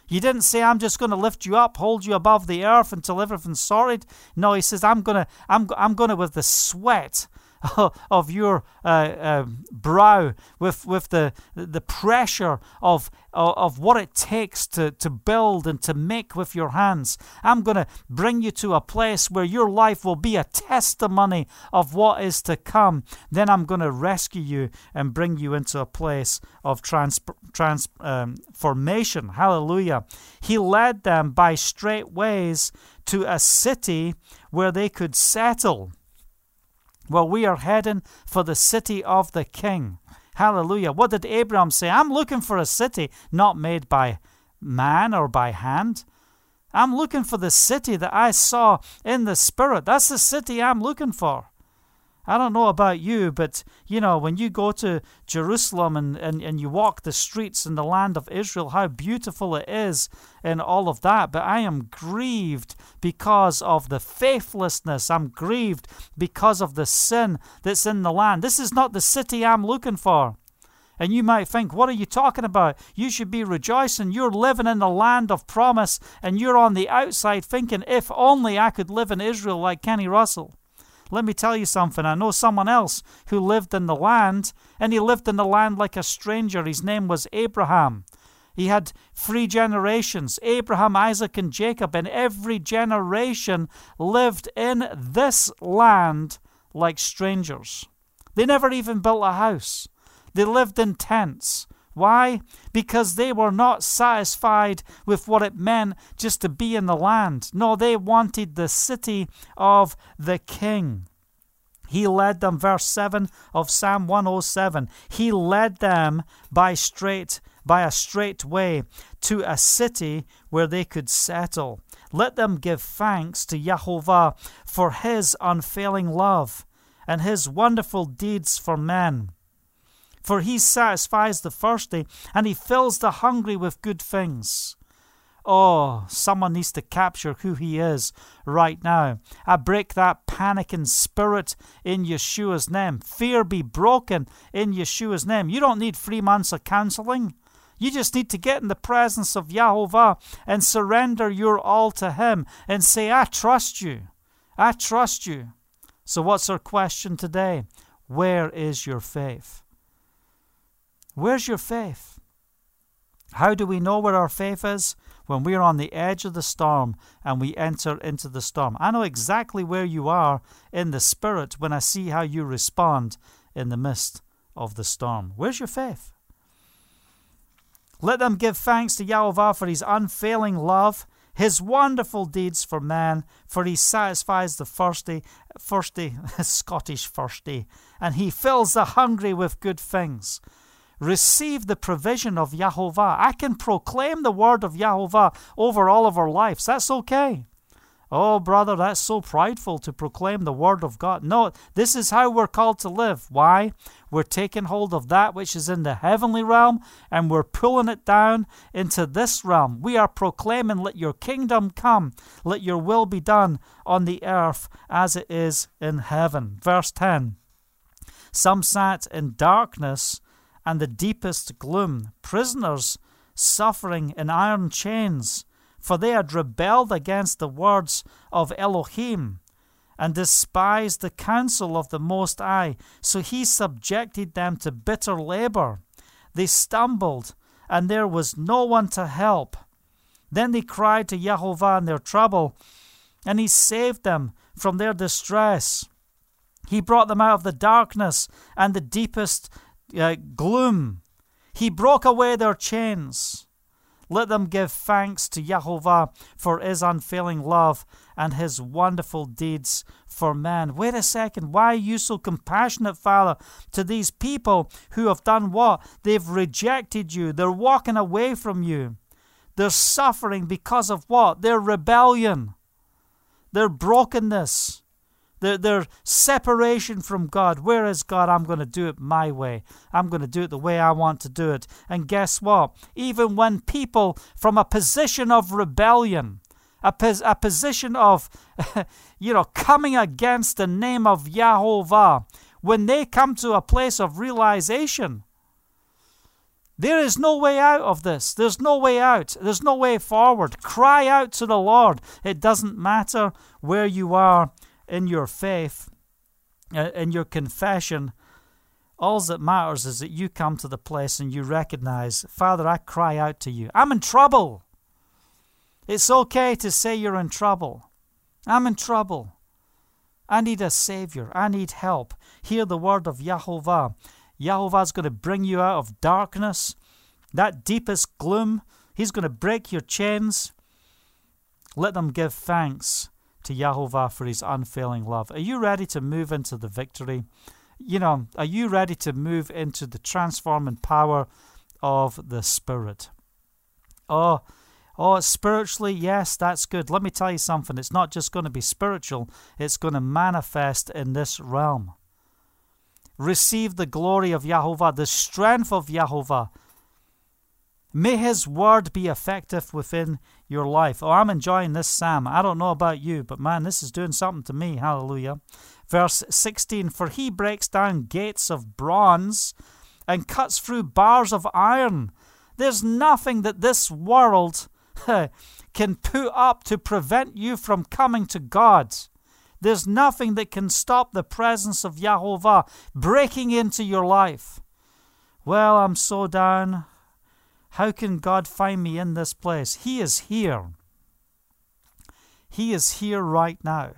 You didn't say, I'm just going to lift you up, hold you above the earth until everything's sorted. No, he says, I'm going to, I'm, I'm going to, with the sweat of your uh, uh, brow, with with the the pressure of of what it takes to to build and to make with your hands. I'm going to bring you to a place where your life will be a testimony of what is to come. Then I'm going to rescue you and bring you into a place of trans, transformation. Um, Hallelujah. He led them by straight ways to a city where they could settle. Well, we are heading for the city of the king. Hallelujah. What did Abraham say? I'm looking for a city not made by man or by hand. I'm looking for the city that I saw in the spirit. That's the city I'm looking for. I don't know about you, but you know, when you go to Jerusalem and, and, and you walk the streets in the land of Israel, how beautiful it is and all of that. But I am grieved because of the faithlessness. I'm grieved because of the sin that's in the land. This is not the city I'm looking for. And you might think, what are you talking about? You should be rejoicing. You're living in the land of promise, and you're on the outside thinking, if only I could live in Israel like Kenny Russell. Let me tell you something. I know someone else who lived in the land, and he lived in the land like a stranger. His name was Abraham. He had three generations Abraham, Isaac, and Jacob, and every generation lived in this land like strangers. They never even built a house, they lived in tents. Why? Because they were not satisfied with what it meant just to be in the land. No, they wanted the city of the king. He led them, verse 7 of Psalm 107. He led them by straight by a straight way to a city where they could settle. Let them give thanks to Yahovah for his unfailing love and his wonderful deeds for men. For he satisfies the thirsty, and he fills the hungry with good things. Oh, someone needs to capture who he is right now. I break that panicking spirit in Yeshua's name. Fear be broken in Yeshua's name. You don't need three months of counseling. You just need to get in the presence of Yahovah and surrender your all to Him and say, I trust you. I trust you. So, what's our question today? Where is your faith? Where's your faith? How do we know where our faith is? When we are on the edge of the storm and we enter into the storm. I know exactly where you are in the spirit when I see how you respond in the midst of the storm. Where's your faith? Let them give thanks to Yahweh for his unfailing love, his wonderful deeds for man, for he satisfies the thirsty, thirsty, Scottish thirsty, and he fills the hungry with good things receive the provision of Yahovah. I can proclaim the word of Yahovah over all of our lives. That's okay. Oh, brother, that's so prideful to proclaim the word of God. No, this is how we're called to live. Why? We're taking hold of that which is in the heavenly realm and we're pulling it down into this realm. We are proclaiming, Let your kingdom come, let your will be done on the earth as it is in heaven. Verse 10 Some sat in darkness and the deepest gloom, prisoners suffering in iron chains, for they had rebelled against the words of Elohim, and despised the counsel of the Most High. So he subjected them to bitter labor. They stumbled, and there was no one to help. Then they cried to Jehovah in their trouble, and he saved them from their distress. He brought them out of the darkness and the deepest uh, gloom. He broke away their chains. Let them give thanks to Jehovah for his unfailing love and his wonderful deeds for men. Wait a second. Why are you so compassionate, Father, to these people who have done what? They've rejected you. They're walking away from you. They're suffering because of what? Their rebellion, their brokenness their, their separation from God. Where is God? I'm going to do it my way. I'm going to do it the way I want to do it. And guess what? Even when people from a position of rebellion, a, pos- a position of, you know, coming against the name of Yahovah, when they come to a place of realization, there is no way out of this. There's no way out. There's no way forward. Cry out to the Lord. It doesn't matter where you are in your faith, uh, in your confession, all that matters is that you come to the place and you recognize, Father, I cry out to you. I'm in trouble. It's okay to say you're in trouble. I'm in trouble. I need a Savior. I need help. Hear the word of Yahovah. Yahovah's going to bring you out of darkness, that deepest gloom. He's going to break your chains. Let them give thanks to Yahovah for his unfailing love. Are you ready to move into the victory? You know, are you ready to move into the transforming power of the Spirit? Oh, oh, spiritually, yes, that's good. Let me tell you something. It's not just going to be spiritual, it's going to manifest in this realm. Receive the glory of Yahovah, the strength of Yahovah. May His word be effective within your life. Oh, I'm enjoying this psalm. I don't know about you, but man, this is doing something to me. Hallelujah. Verse 16 For he breaks down gates of bronze and cuts through bars of iron. There's nothing that this world can put up to prevent you from coming to God. There's nothing that can stop the presence of Yahovah breaking into your life. Well, I'm so down. How can God find me in this place? He is here. He is here right now.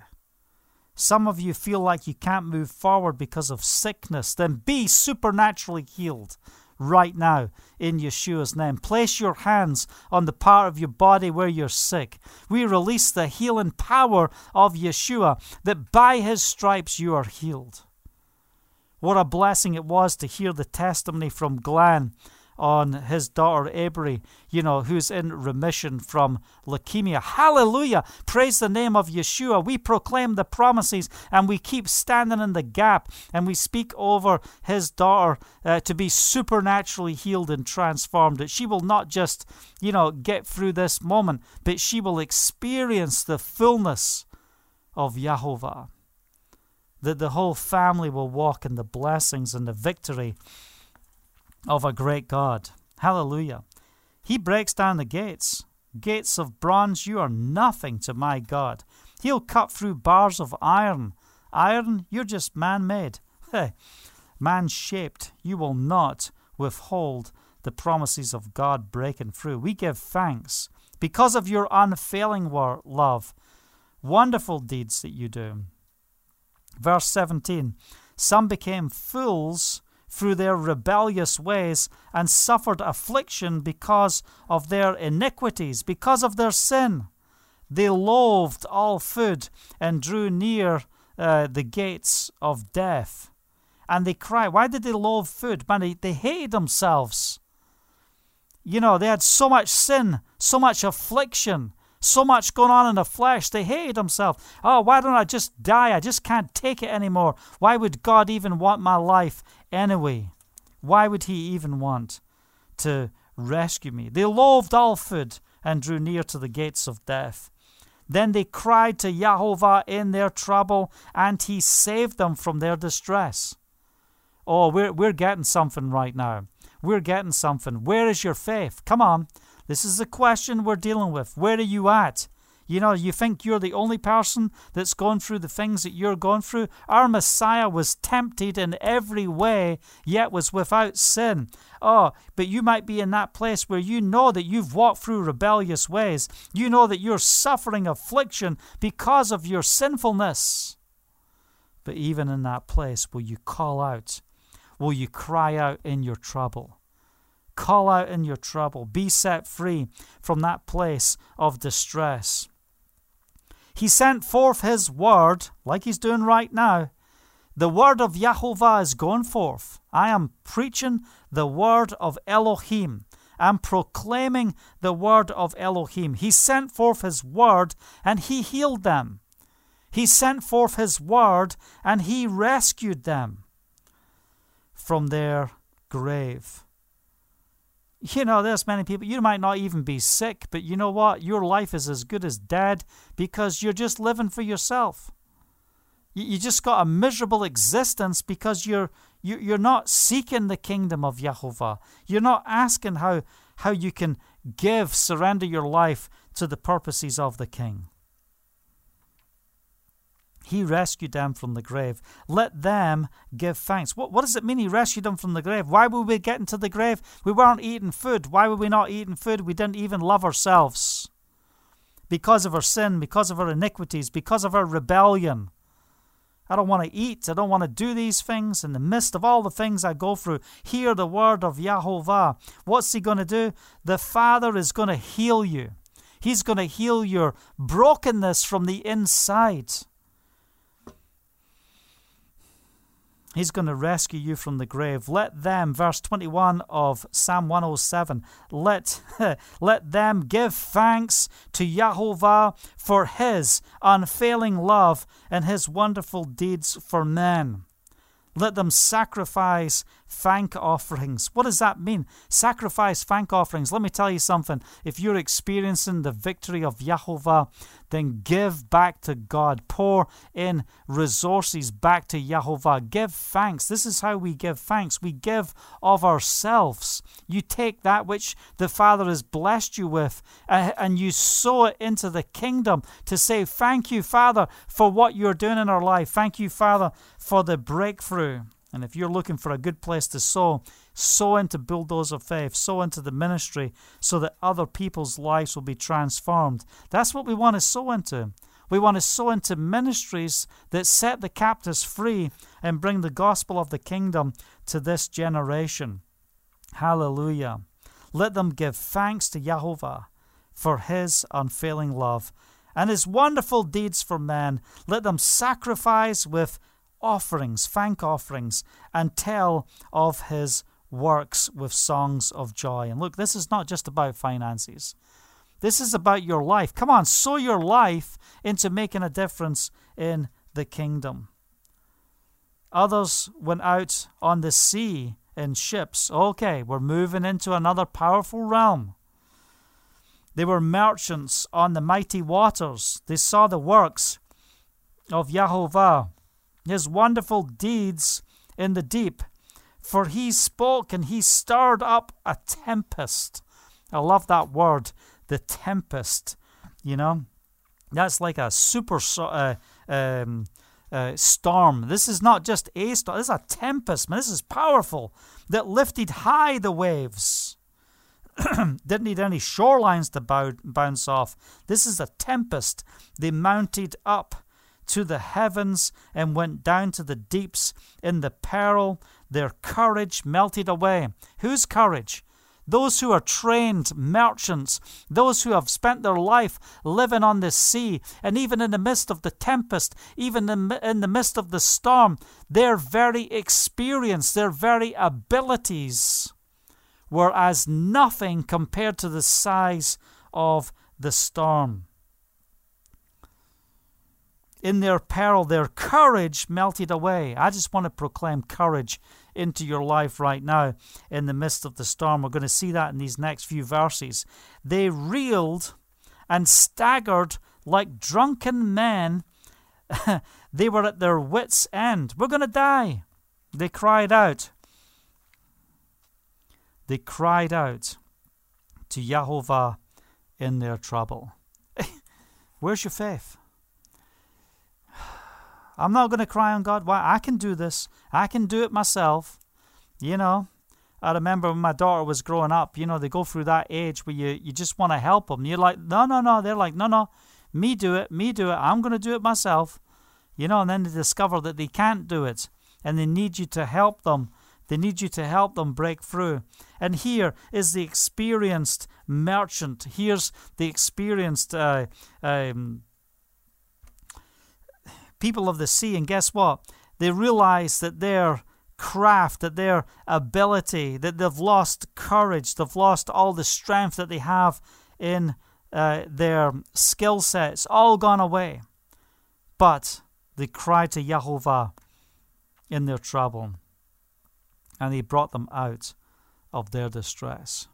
Some of you feel like you can't move forward because of sickness. Then be supernaturally healed right now in Yeshua's name. Place your hands on the part of your body where you're sick. We release the healing power of Yeshua that by his stripes you are healed. What a blessing it was to hear the testimony from Glenn on his daughter Avery, you know, who's in remission from leukemia. Hallelujah! Praise the name of Yeshua. We proclaim the promises and we keep standing in the gap and we speak over his daughter uh, to be supernaturally healed and transformed. That she will not just, you know, get through this moment, but she will experience the fullness of Yahovah. That the whole family will walk in the blessings and the victory of a great God. Hallelujah. He breaks down the gates. Gates of bronze, you are nothing to my God. He'll cut through bars of iron. Iron, you're just man made. man shaped. You will not withhold the promises of God breaking through. We give thanks because of your unfailing love, wonderful deeds that you do. Verse 17 Some became fools through their rebellious ways and suffered affliction because of their iniquities, because of their sin. They loathed all food and drew near uh, the gates of death. And they cry. Why did they loathe food? Man, they, they hated themselves. You know, they had so much sin, so much affliction, so much going on in the flesh. They hated themselves. Oh, why don't I just die? I just can't take it anymore. Why would God even want my life anyway? Why would He even want to rescue me? They loathed all food and drew near to the gates of death. Then they cried to Yahovah in their trouble, and He saved them from their distress. Oh, we're, we're getting something right now. We're getting something. Where is your faith? Come on. This is the question we're dealing with. Where are you at You know, you think you're the only person that's gone through the things that you're going through? Our Messiah was tempted in every way, yet was without sin. Oh, but you might be in that place where you know that you've walked through rebellious ways. You know that you're suffering affliction because of your sinfulness. But even in that place, will you call out? Will you cry out in your trouble? Call out in your trouble. Be set free from that place of distress. He sent forth his word, like he's doing right now. The word of Yahovah is going forth. I am preaching the word of Elohim. I'm proclaiming the word of Elohim. He sent forth his word and he healed them. He sent forth his word and he rescued them from their grave. You know, there's many people, you might not even be sick, but you know what? Your life is as good as dead because you're just living for yourself. You, you just got a miserable existence because you're, you, you're not seeking the kingdom of Jehovah. You're not asking how, how you can give, surrender your life to the purposes of the king. He rescued them from the grave. Let them give thanks. What, what does it mean he rescued them from the grave? Why were we getting to the grave? We weren't eating food. Why were we not eating food? We didn't even love ourselves. Because of our sin, because of our iniquities, because of our rebellion. I don't want to eat. I don't want to do these things. In the midst of all the things I go through, hear the word of Yahovah. What's he going to do? The Father is going to heal you. He's going to heal your brokenness from the inside. He's going to rescue you from the grave. Let them, verse 21 of Psalm 107, let, let them give thanks to Yahovah for his unfailing love and his wonderful deeds for men. Let them sacrifice thank offerings. What does that mean? Sacrifice thank offerings. Let me tell you something. If you're experiencing the victory of Yahovah, then give back to God. Pour in resources back to Yahovah. Give thanks. This is how we give thanks. We give of ourselves. You take that which the Father has blessed you with uh, and you sow it into the kingdom to say, Thank you, Father, for what you're doing in our life. Thank you, Father, for the breakthrough. And if you're looking for a good place to sow, sow into Bulldozer Faith, sow into the ministry so that other people's lives will be transformed. That's what we want to sow into. We want to sow into ministries that set the captives free and bring the gospel of the kingdom to this generation. Hallelujah. Let them give thanks to Jehovah for his unfailing love and his wonderful deeds for men. Let them sacrifice with offerings, thank offerings, and tell of his works with songs of joy. And look, this is not just about finances. This is about your life. Come on, sow your life into making a difference in the kingdom. Others went out on the sea in ships. Okay, we're moving into another powerful realm. They were merchants on the mighty waters. They saw the works of Yahovah his wonderful deeds in the deep. For he spoke and he stirred up a tempest. I love that word, the tempest. You know, that's like a super uh, um, uh, storm. This is not just a storm, this is a tempest, man. This is powerful that lifted high the waves. Didn't need any shorelines to bounce off. This is a tempest. They mounted up to the heavens and went down to the deeps. In the peril, their courage melted away. Whose courage? Those who are trained merchants, those who have spent their life living on the sea, and even in the midst of the tempest, even in, the midst of the storm, their very experience, their very abilities were as nothing compared to the size of the storm in their peril, their courage melted away. I just want to proclaim courage into your life right now in the midst of the storm. We're going to see that in these next few verses. They reeled and staggered like drunken men. they were at their wits' end. We're going to die. They cried out. They cried out to Jehovah in their trouble. Where's your faith? I'm not going to cry on God. Why? I can do this. I can do it myself. You know, I remember when my daughter was growing up, you know, they go through that age where you, you just want to help them. You're like, no, no, no. They're like, no, no, me do it, me do it. I'm going to do it myself. You know, and then they discover that they can't do it and they need you to help them. They need you to help them break through. And here is the experienced merchant. Here's the experienced uh, um, people of the sea. And guess what? They realize that their craft, that their ability, that they've lost courage, they've lost all the strength that they have in uh, their skill sets, all gone away. But they cried to Jehovah in their trouble, and He brought them out of their distress.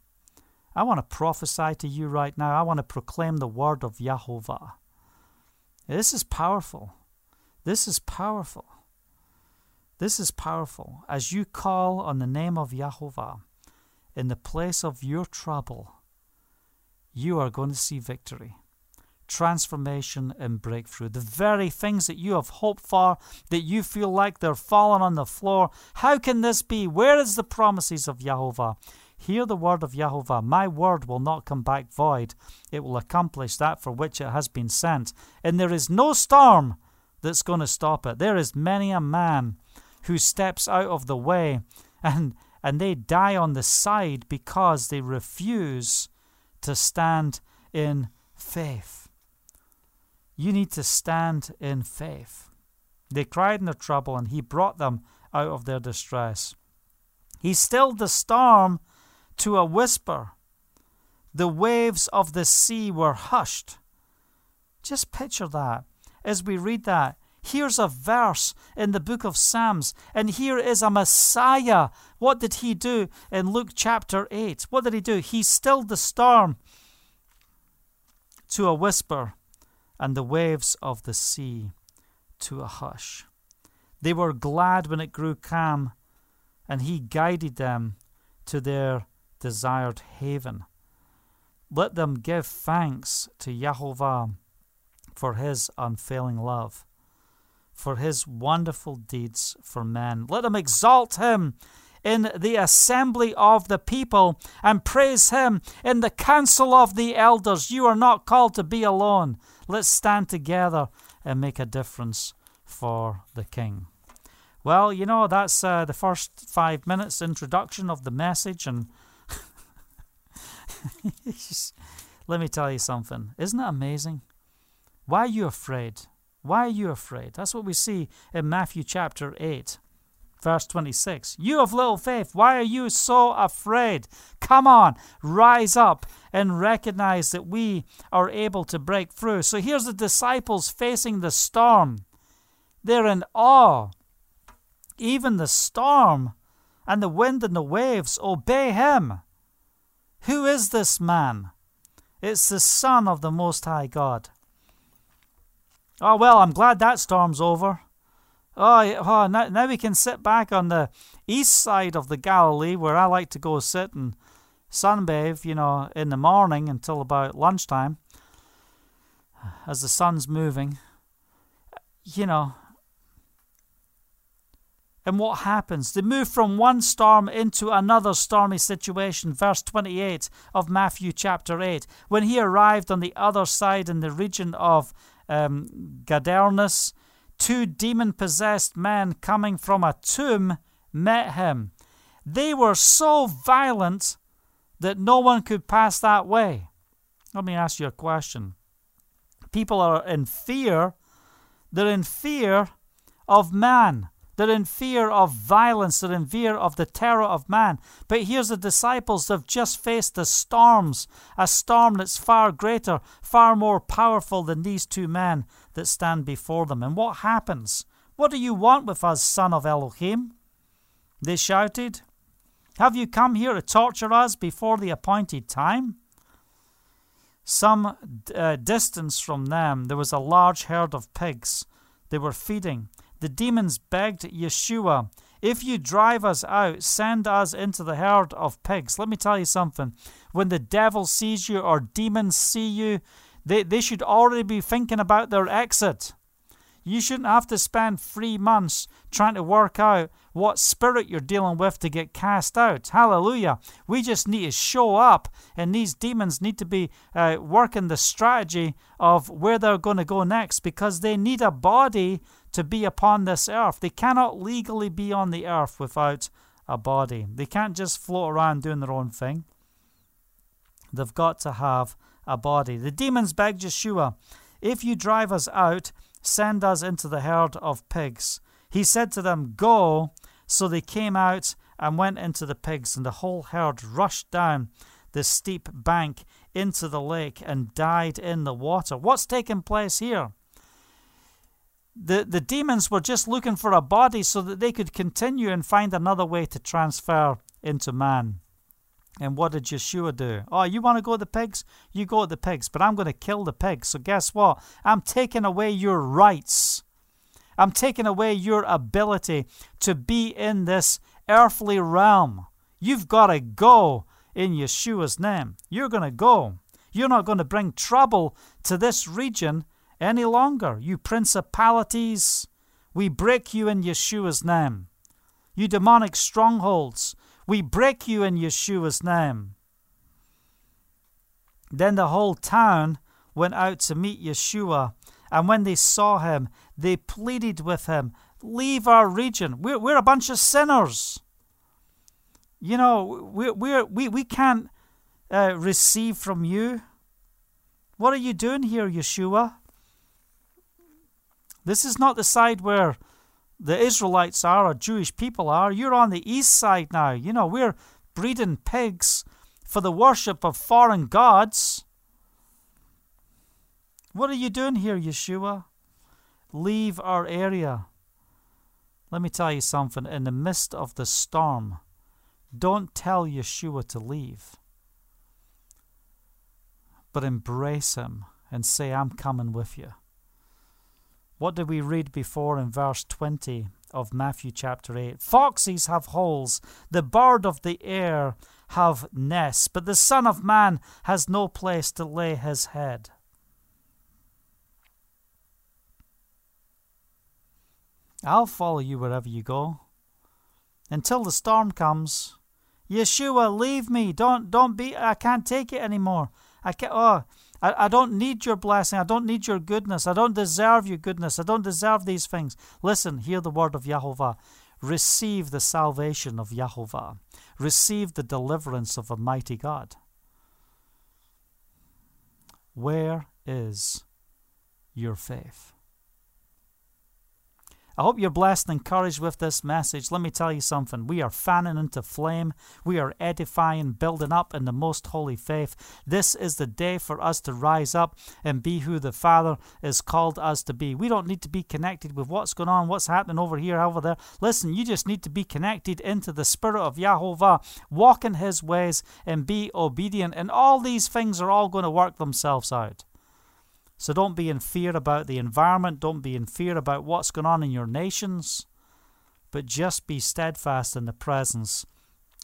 I want to prophesy to you right now. I want to proclaim the word of Jehovah. This is powerful. This is powerful. This is powerful. As you call on the name of Yahovah in the place of your trouble, you are going to see victory transformation and breakthrough. The very things that you have hoped for, that you feel like they're falling on the floor. How can this be? Where is the promises of Yahovah? Hear the word of Yahovah. My word will not come back void. It will accomplish that for which it has been sent. And there is no storm that's going to stop it. There is many a man who steps out of the way and and they die on the side because they refuse to stand in faith. You need to stand in faith. They cried in their trouble, and he brought them out of their distress. He stilled the storm to a whisper. The waves of the sea were hushed. Just picture that as we read that. Here's a verse in the book of Psalms, and here is a Messiah. What did he do in Luke chapter 8? What did he do? He stilled the storm to a whisper and the waves of the sea to a hush. They were glad when it grew calm, and he guided them to their desired haven. Let them give thanks to Jehovah for his unfailing love, for his wonderful deeds for men. Let them exalt him in the assembly of the people and praise him in the council of the elders. You are not called to be alone. Let's stand together and make a difference for the King. Well, you know, that's uh, the first five minutes introduction of the message, and let me tell you something. Isn't it amazing? Why are you afraid? Why are you afraid? That's what we see in Matthew chapter 8. Verse 26 You of little faith, why are you so afraid? Come on, rise up and recognize that we are able to break through. So here's the disciples facing the storm. They're in awe. Even the storm and the wind and the waves obey him. Who is this man? It's the Son of the Most High God. Oh, well, I'm glad that storm's over. Oh, oh now, now we can sit back on the east side of the Galilee where I like to go sit and sunbathe, you know, in the morning until about lunchtime as the sun's moving. You know, and what happens? They move from one storm into another stormy situation. Verse 28 of Matthew chapter 8. When he arrived on the other side in the region of um, Gadarenes, two demon possessed men coming from a tomb met him. They were so violent that no one could pass that way. Let me ask you a question. People are in fear. They're in fear of man. They're in fear of violence. They're in fear of the terror of man. But here's the disciples. They've just faced the storms, a storm that's far greater, far more powerful than these two men that stand before them. And what happens? What do you want with us, son of Elohim? They shouted. Have you come here to torture us before the appointed time? Some uh, distance from them, there was a large herd of pigs. They were feeding. The demons begged Yeshua, If you drive us out, send us into the herd of pigs. Let me tell you something. When the devil sees you or demons see you, They, they should already be thinking about their exit. You shouldn't have to spend three months trying to work out what spirit you're dealing with to get cast out. Hallelujah. We just need to show up, and these demons need to be uh, working the strategy of where they're going to go next because they need a body to be upon this earth. They cannot legally be on the earth without a body. They can't just float around doing their own thing. They've got to have a body. The demons begged Yeshua, If you drive us out, send us into the herd of pigs. He said to them, Go. So they came out and went into the pigs, and the whole herd rushed down the steep bank into the lake and died in the water. What's taking place here? The, the demons were just looking for a body so that they could continue and find another way to transfer into man. And what did Yeshua do? Oh, you want to go to the pigs? You go to the pigs, but I'm going to kill the pigs. So guess what? I'm taking away your rights. I'm taking away your ability to be in this earthly realm. You've got to go in Yeshua's name. You're going to go. You're not going to bring trouble to this region any longer. You principalities, we break you in Yeshua's name. You demonic strongholds, we break you in Yeshua's name. Then the whole town went out to meet Yeshua, and when they saw him, they pleaded with him, Leave our region. We're, we're a bunch of sinners. You know, we're, we're, we, we can't uh, receive from you. What are you doing here, Yeshua? This is not the side where the Israelites are or Jewish people are. You're on the east side now. You know, we're breeding pigs for the worship of foreign gods. What are you doing here, Yeshua? Leave our area. Let me tell you something. In the midst of the storm, don't tell Yeshua to leave, but embrace him and say, I'm coming with you. What did we read before in verse 20 of Matthew chapter 8? Foxes have holes, the bird of the air have nests, but the Son of Man has no place to lay his head. I'll follow you wherever you go. Until the storm comes. Yeshua, leave me. Don't don't be I can't take it anymore. I can't oh I, I don't need your blessing. I don't need your goodness. I don't deserve your goodness. I don't deserve these things. Listen, hear the word of Yahovah. Receive the salvation of Yahovah. Receive the deliverance of a mighty God. Where is your faith? I hope you're blessed and encouraged with this message. Let me tell you something. We are fanning into flame. We are edifying, building up in the most holy faith. This is the day for us to rise up and be who the Father has called us to be. We don't need to be connected with what's going on, what's happening over here, over there. Listen, you just need to be connected into the Spirit of Yahovah, walk in His ways, and be obedient. And all these things are all going to work themselves out. So don't be in fear about the environment, don't be in fear about what's going on in your nations, but just be steadfast in the presence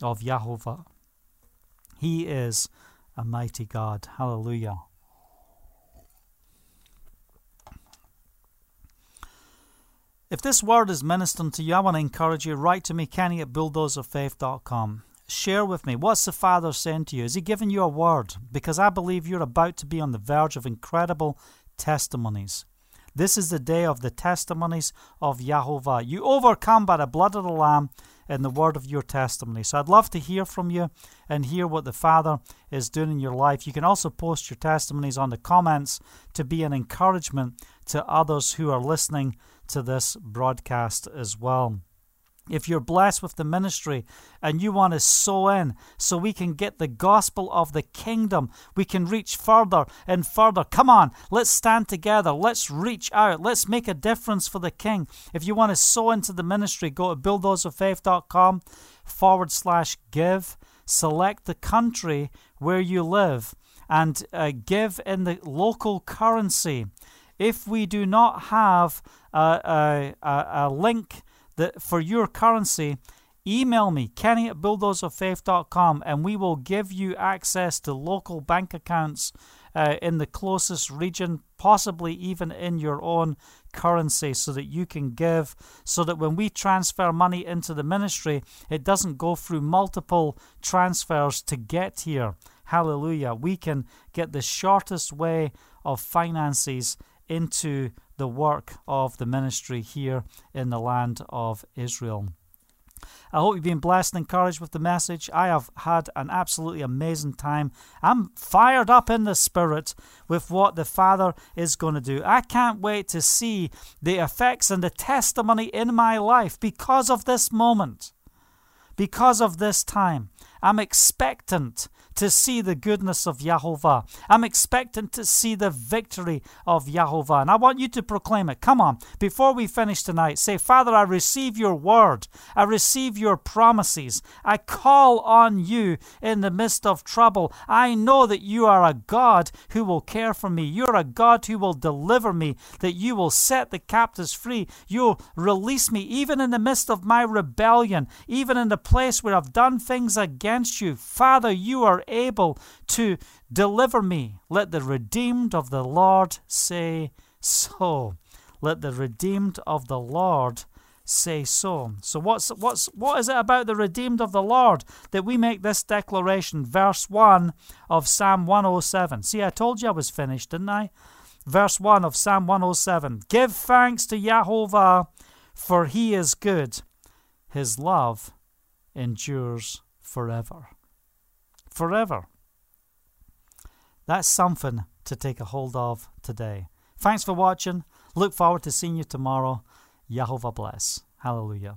of Yahovah. He is a mighty God. Hallelujah. If this word is ministering to you, I want to encourage you, write to me, Kenny at bulldozerfaith.com share with me what's the Father saying to you? Is He giving you a word? Because I believe you're about to be on the verge of incredible testimonies. This is the day of the testimonies of Yahovah. You overcome by the blood of the Lamb and the word of your testimony. So I'd love to hear from you and hear what the Father is doing in your life. You can also post your testimonies on the comments to be an encouragement to others who are listening to this broadcast as well. If you're blessed with the ministry and you want to sow in so we can get the gospel of the kingdom, we can reach further and further. Come on, let's stand together. Let's reach out. Let's make a difference for the king. If you want to sow into the ministry, go to bulldozerfaith.com forward slash give. Select the country where you live and uh, give in the local currency. If we do not have a, a, a link, that for your currency, email me, kenny at bulldozerfaith.com, and we will give you access to local bank accounts uh, in the closest region, possibly even in your own currency, so that you can give, so that when we transfer money into the ministry, it doesn't go through multiple transfers to get here. Hallelujah. We can get the shortest way of finances into the work of the ministry here in the land of Israel. I hope you've been blessed and encouraged with the message. I have had an absolutely amazing time. I'm fired up in the spirit with what the Father is going to do. I can't wait to see the effects and the testimony in my life because of this moment, because of this time. I'm expectant to see the goodness of Yahovah. I'm expecting to see the victory of Yahovah. And I want you to proclaim it. Come on, before we finish tonight, say, Father, I receive your word. I receive your promises. I call on you in the midst of trouble. I know that you are a God who will care for me. You're a God who will deliver me, that you will set the captives free. You'll release me even in the midst of my rebellion, even in the place where I've done things against you. Father, you are able to deliver me. Let the redeemed of the Lord say so. Let the redeemed of the Lord say so. So what's what's what is it about the redeemed of the Lord that we make this declaration? Verse 1 of Psalm 107. See, I told you I was finished, didn't I? Verse 1 of Psalm 107. Give thanks to Yahovah, for he is good. His love endures forever forever. That's something to take a hold of today. Thanks for watching. Look forward to seeing you tomorrow. Yahovah bless. Hallelujah.